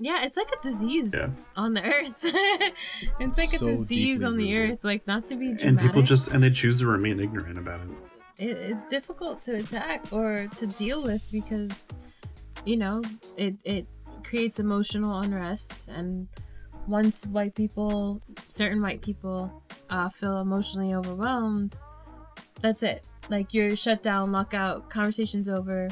Yeah, it's like a disease Yeah. on the earth. it's like a disease on the rooted. earth. Like not to be dramatic. and people just and they choose to remain ignorant about it. it, it's difficult to attack or to deal with because you know it it creates emotional unrest and once white people certain white people uh, feel emotionally overwhelmed that's it like you're shut down lockout conversations over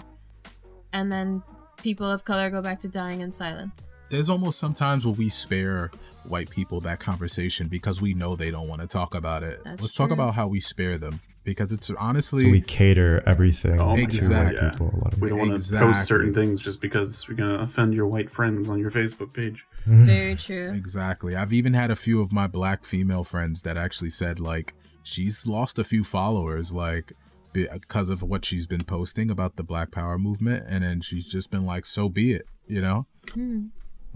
and then people of color go back to dying in silence There's almost sometimes where we spare white people that conversation because we know they don't want to talk about it. That's Let's talk about how we spare them because it's So honestly we cater everything Oh my to white people. A lot of We don't want to Exactly. post certain things just because we're gonna offend your white friends on your Facebook page. very true Exactly. I've even had a few of my black female friends that actually said like she's lost a few followers like because of what she's been posting about the Black Power movement and then she's just been like so be it, you know? Hmm.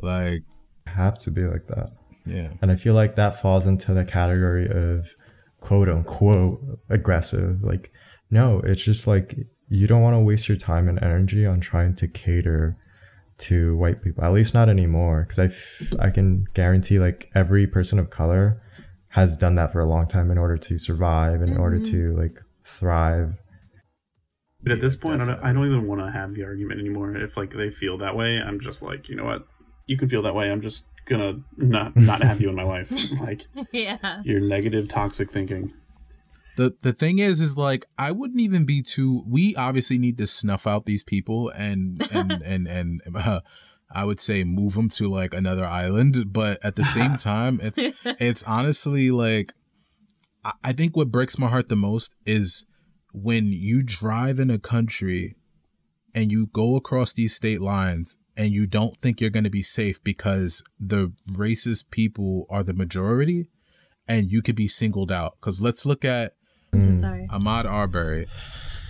Like have to be like that. yeah. And I feel like that falls into the category of quote unquote aggressive. Like, no, it's just like you don't want to waste your time and energy on trying to cater to white people. At least not anymore. Because I, f- I can guarantee like every person of color has done that for a long time in order to survive, in order to mm-hmm. like thrive. But at Yeah, this point, I don't, I don't even want to have the argument anymore. If like they feel that way, I'm just like, you know what? You can feel that way. I'm just gonna not not have you in my life. Like yeah your negative, toxic thinking. the the thing is is like i wouldn't even be too we obviously need to snuff out these people and and and and uh, i would say move them to like another island but at the same time it's it's honestly like I- i think what breaks my heart the most is when you drive in a country and you go across these state lines and you don't think you're going to be safe because the racist people are the majority and you could be singled out because let's look at i'm so hmm. sorry Ahmaud Arbery.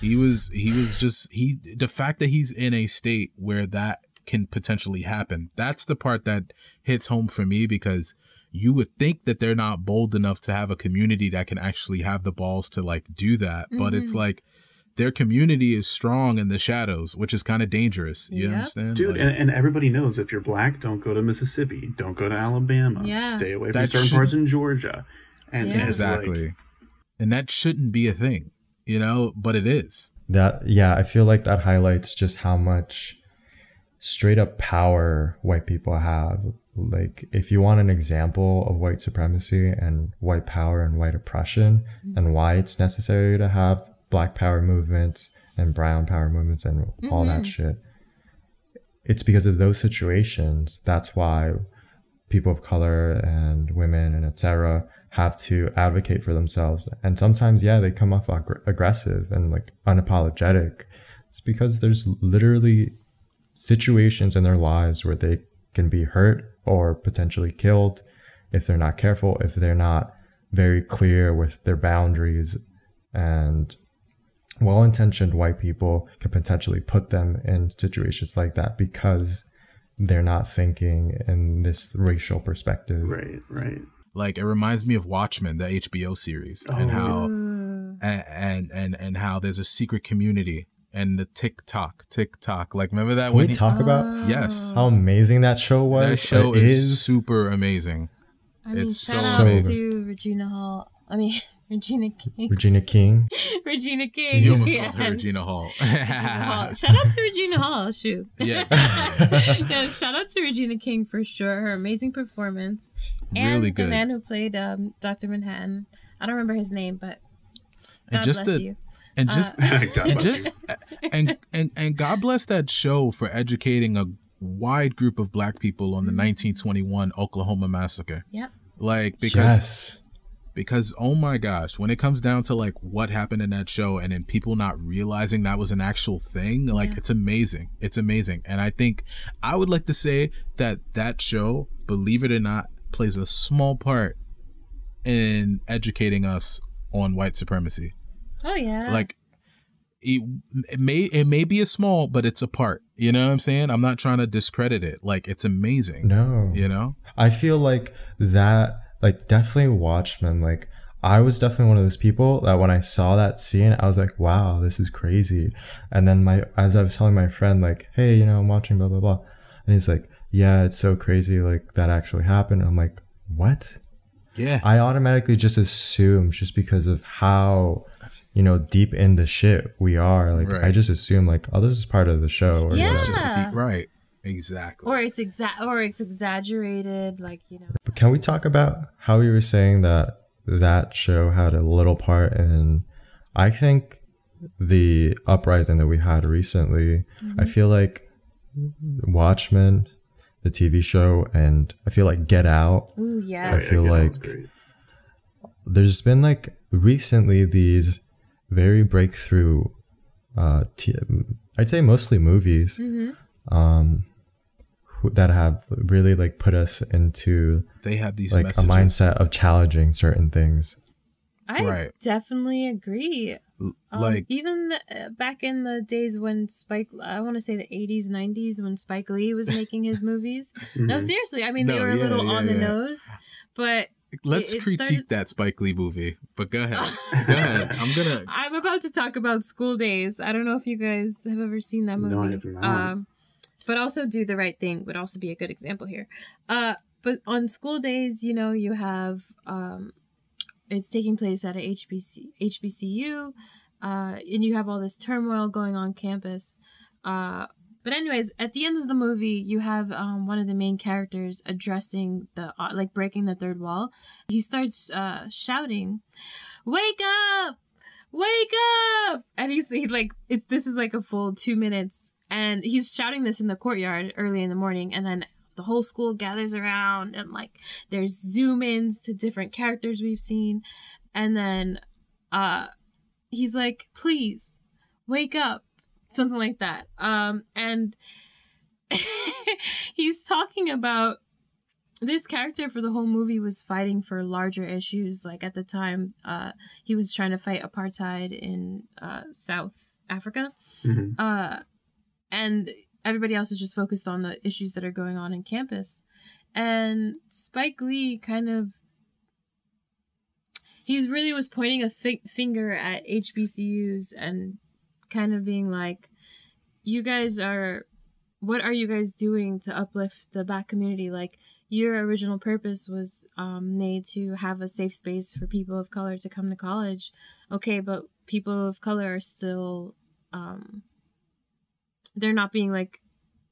He was he was just he the fact that he's in a state where that can potentially happen. That's the part that hits home for me because you would think that they're not bold enough to have a community that can actually have the balls to like do that, but it's mm-hmm. like their community is strong in the shadows, which is kind of dangerous. You Yep. understand? Dude, Like, and, and everybody knows if you're black, don't go to Mississippi, don't go to Alabama, Yeah. stay away from That certain should- parts in Georgia. And Yeah. it's like- exactly. and that shouldn't be a thing, you know, but it is. That yeah, I feel like that highlights just how much straight up power white people have. Like if you want an example of white supremacy and white power and white oppression and why it's necessary to have black power movements and brown power movements and all that mm-hmm. shit. It's because of those situations. That's why people of color and women and etc have to advocate for themselves and sometimes yeah they come off aggr- aggressive and like unapologetic it's because there's literally situations in their lives where they can be hurt or potentially killed if they're not careful if they're not very clear with their boundaries and well-intentioned white people can potentially put them in situations like that because they're not thinking in this racial perspective. right, right. Like it reminds me of Watchmen, the HBO series, and Oh, how Ooh. and, and and and how there's a secret community and the TikTok, TikTok. Like remember that Can when we he- talk about oh. yes, how amazing that show was? that show is super amazing. I mean, It's shout so out amazing. to Regina Hall. I mean, Regina King. Regina King. Regina King. You almost yes. called her Regina Hall. Regina Hall. Shout out to Regina Hall. Shoot. yeah, yeah, shout out to Regina King for sure. Her amazing performance. And Really the man who played um, Dr. Manhattan. I don't remember his name, but and God just bless the you. and just God and just and and and God bless that show for educating a wide group of black people on the 1921 Oklahoma massacre. Yep. Like because yes. Because oh my gosh when it comes down to like what happened in that show and then people not realizing that was an actual thing like Yeah. it's amazing. It's amazing. And i think i would like to say that that show believe it or not plays a small part in educating us on white supremacy. Oh, yeah. like it, it may it may be a small but it's a part. You know what i'm saying? I'm not trying to discredit it. Like it's amazing. No. you know? I feel like that, like, definitely Watchmen. Like, I was definitely one of those people that when I saw that scene, I was like, wow, this is crazy. And then my, as I was telling my friend, like, hey, you know, I'm watching blah, blah, blah. And he's like, yeah, it's so crazy. Like that actually happened. I'm like, what? Yeah. I automatically just assume just because of how you know deep in the shit we are. Like I just assume like, oh, this is part of the show. Or Yeah. It's just right. Exactly. or it's exa- or it's exaggerated like you know But can we talk about how you were saying that that show had a little part in? I think the uprising that we had recently. I feel like Watchmen, the TV show, and I feel like Get Out. ooh Oh, yes yeah, feel Get Out was like- There's been like recently these very breakthrough. Uh, t- I'd say mostly movies. Mm-hmm. Um, who- that have really like put us into they have these like messages. a mindset of challenging certain things. i Right. definitely agree Um, like even uh, back in the days when Spike, I want to say the 80s, 90s, when Spike Lee was making his movies. No, Mhm. seriously, I mean, they Mm-hmm. No, were a little yeah, on the nose, but let's it- it critique started- that Spike Lee movie. But go ahead. go ahead. I'm gonna I'm about to talk about School Daze. I don't know if you guys have ever seen that movie. No, I have not. Um, but also Do the Right Thing would also be a good example here. Uh, but on School Daze, you know, you have um, it's taking place at a HBC HBCU, uh, and you have all this turmoil going on campus. Uh, but anyways, at the end of the movie, you have um, one of the main characters addressing the uh, like breaking the third wall. He starts uh, shouting, "Wake up! Wake up!" And he's he, like, it's this is like a full two minutes, and he's shouting this in the courtyard early in the morning, and then the whole school gathers around, and like there's zoom ins to different characters we've seen, and then uh, he's like, "Please, wake up." something like that. Um, and he's talking about this character for the whole movie was fighting for larger issues. Like at the time, uh, he was trying to fight apartheid in uh, South Africa, Mhm. uh, and everybody else is just focused on the issues that are going on in campus. And Spike Lee kind of he's really was pointing a fi- finger at HBCUs and kind of being like, you guys are, what are you guys doing to uplift the black community? Like, your original purpose was um, made to have a safe space for people of color to come to college. Okay, but people of color are still, um, they're not being like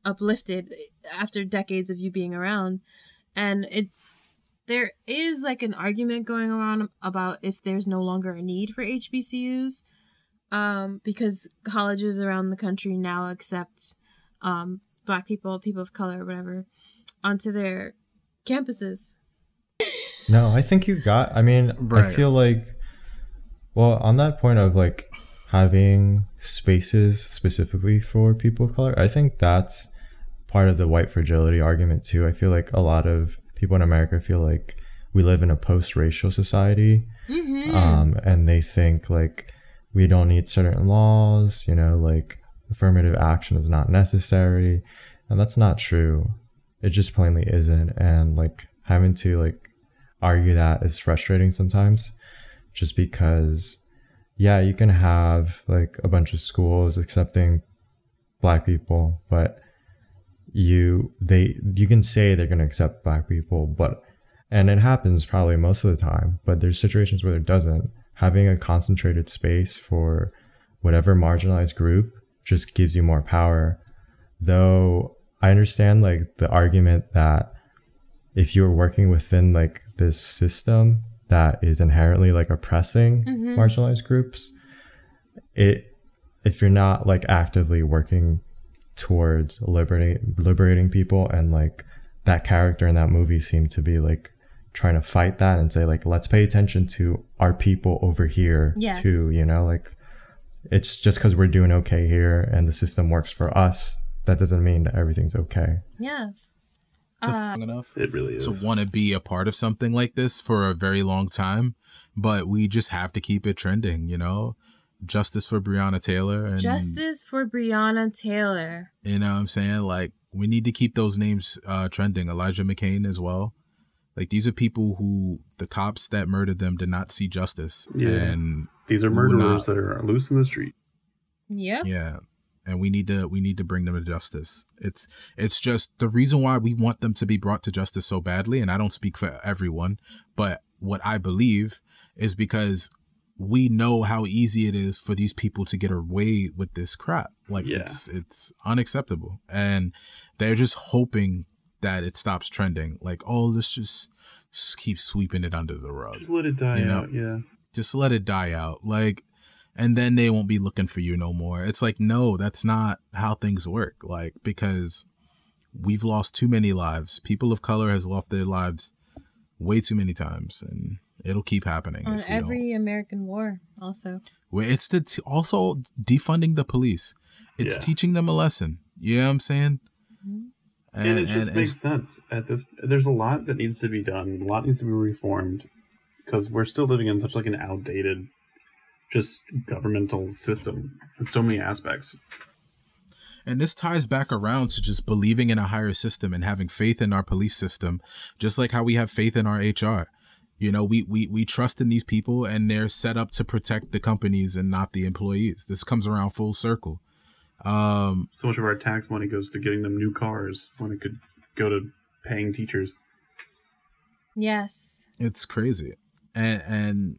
uplifted after decades of you being around. And it, there is like an argument going around about if there's no longer a need for HBCUs um, because colleges around the country now accept um, black people, people of color, whatever, onto their campuses. No, I think you got. I mean, I feel like, well, on that point of like having spaces specifically for people of color, I think that's part of the white fragility argument too. I feel like a lot of people in America feel like we live in a post-racial society, Mm-hmm. um, and they think like we don't need certain laws. You know, like affirmative action is not necessary, and that's not true. It just plainly isn't, and like having to like argue that is frustrating sometimes just because yeah you can have like a bunch of schools accepting black people but you they you can say they're going to accept black people but and it happens probably most of the time but there's situations where it doesn't having a concentrated space for whatever marginalized group just gives you more power though i understand like the argument that if you're working within like this system that is inherently like oppressing mm-hmm. marginalized groups it if you're not like actively working towards liberating liberating people and like that character in that movie seemed to be like trying to fight that and say like let's pay attention to our people over here Yes. too you know like it's just because we're doing okay here and the system works for us that doesn't mean that everything's okay Yeah. long enough It really is. to want to be a part of something like this for a very long time, but we just have to keep it trending, you know? Justice for Breonna Taylor and Justice for Breonna Taylor. you know what I'm saying? Like we need to keep those names uh trending. Elijah McClain as well. Like these are people who the cops that murdered them did not see justice. Yeah. And These are murderers not- that are loose in the street. Yeah. yeah. and we need to we need to bring them to justice. It's it's just the reason why we want them to be brought to justice so badly, and I don't speak for everyone, but what I believe is because we know how easy it is for these people to get away with this crap. Like Yeah. it's it's unacceptable. And they're just hoping that it stops trending. Like, oh, let's just, just keep sweeping it under the rug. Just let it die You know? out. Yeah. Just let it die out. Like and then they won't be looking for you no more. It's like, no, that's not how things work. Like, because we've lost too many lives. People of color has lost their lives way too many times and it'll keep happening. On if we don't. every American war, also. Well, It's the t- also defunding the police. It's Yeah. teaching them a lesson. You know what I'm saying? Mm-hmm. And, it just and makes sense. At this, there's a lot that needs to be done. A lot needs to be reformed because we're still living in such like an outdated, just governmental system in so many aspects. and this ties back around to just believing in a higher system and having faith in our police system, just like how we have faith in our HR. You know, we, we, we trust in these people and they're set up to protect the companies and not the employees. This comes around full circle. Um, So much of our tax money goes to getting them new cars when it could go to paying teachers. Yes. it's crazy and and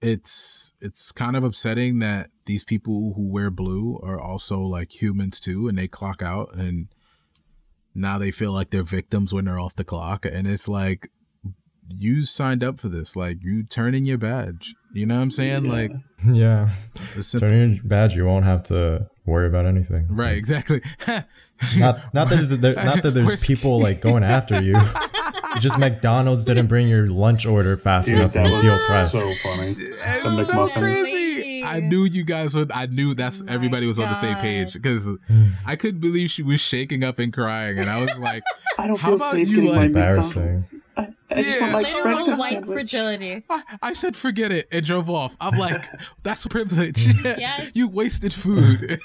it's it's kind of upsetting that these people who wear blue are also like humans too and they clock out and now they feel like they're victims when they're off the clock and it's like you signed up for this like you turn in your badge you know what i'm saying Yeah. like Yeah. the simple Turning your badge, you won't have to worry about anything. right exactly Not not that there's there, not that there's people like going after you. It's just McDonald's didn't bring your lunch order fast Dude, enough that and you feel pressed. so funny. It's The so McMuffin. Crazy. I knew you guys would. I knew that's oh My everybody was on the same page because I couldn't believe she was shaking up and crying, and I was like, I don't How feel about safe you, getting like- my Embarrassing. McDonald's. I, I just Yeah. want my Literal breakfast white sandwich. fragility. I, I said, forget it, and drove off. I'm like, that's privilege. Mm. Yes. you wasted food.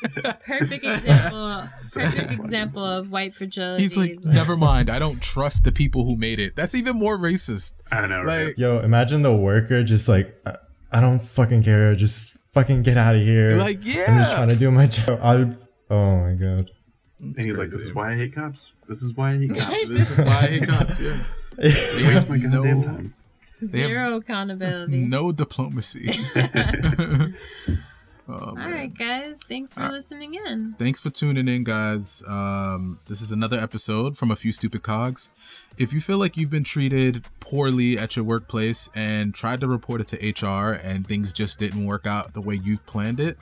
Perfect example. Perfect example of white fragility. He's like, never mind. I don't trust the people who made it. That's even more racist. I know, right? Like, Yo, imagine the worker just like I, I don't fucking care, just fucking get out of here. Like, I'm just trying to do my job. I, oh my god. and he's like, "This is why I hate cops. This is why I hate cops. this is why I hate cops. Yeah. They waste my No- goddamn time." Zero accountability. No diplomacy. oh, All man. right, guys. Thanks for listening in. Thanks for tuning in, guys. Um, this is another episode from A Few Stupid Cogs. If you feel like you've been treated poorly at your workplace and tried to report it to HR and things just didn't work out the way you've planned it,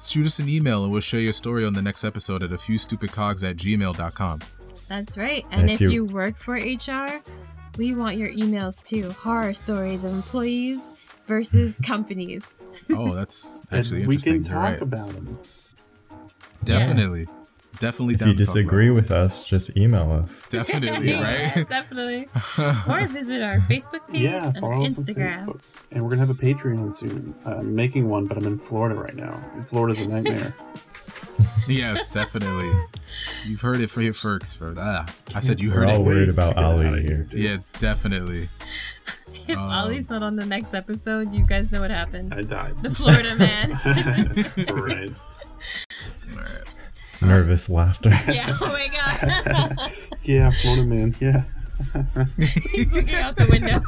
shoot us an email and we'll share your story on the next episode at a few stupid cogs at gmail.com. That's right. And if if you- you work for HR, we want your emails too. Horror stories of employees versus companies. Oh, that's actually And we interesting. can talk right. about them. Definitely. Definitely If you to talk about disagree with us, just email us. Definitely, Yeah, right? definitely. or visit our Facebook page Yeah, and our follow Instagram. Facebook. And we're gonna have a Patreon soon. Uh, I'm making one, but I'm in Florida right now. Florida's a nightmare. yes, definitely. You've heard it for your first. For ah, I said you heard We're heard all it. worried about get Ali of here. Yeah, definitely. If Um, Ollie's not on the next episode, you guys know what happened. I died. The Florida man. right. Nervous laughter. yeah, oh my god. Yeah, Florida man. Yeah. He's looking out the window.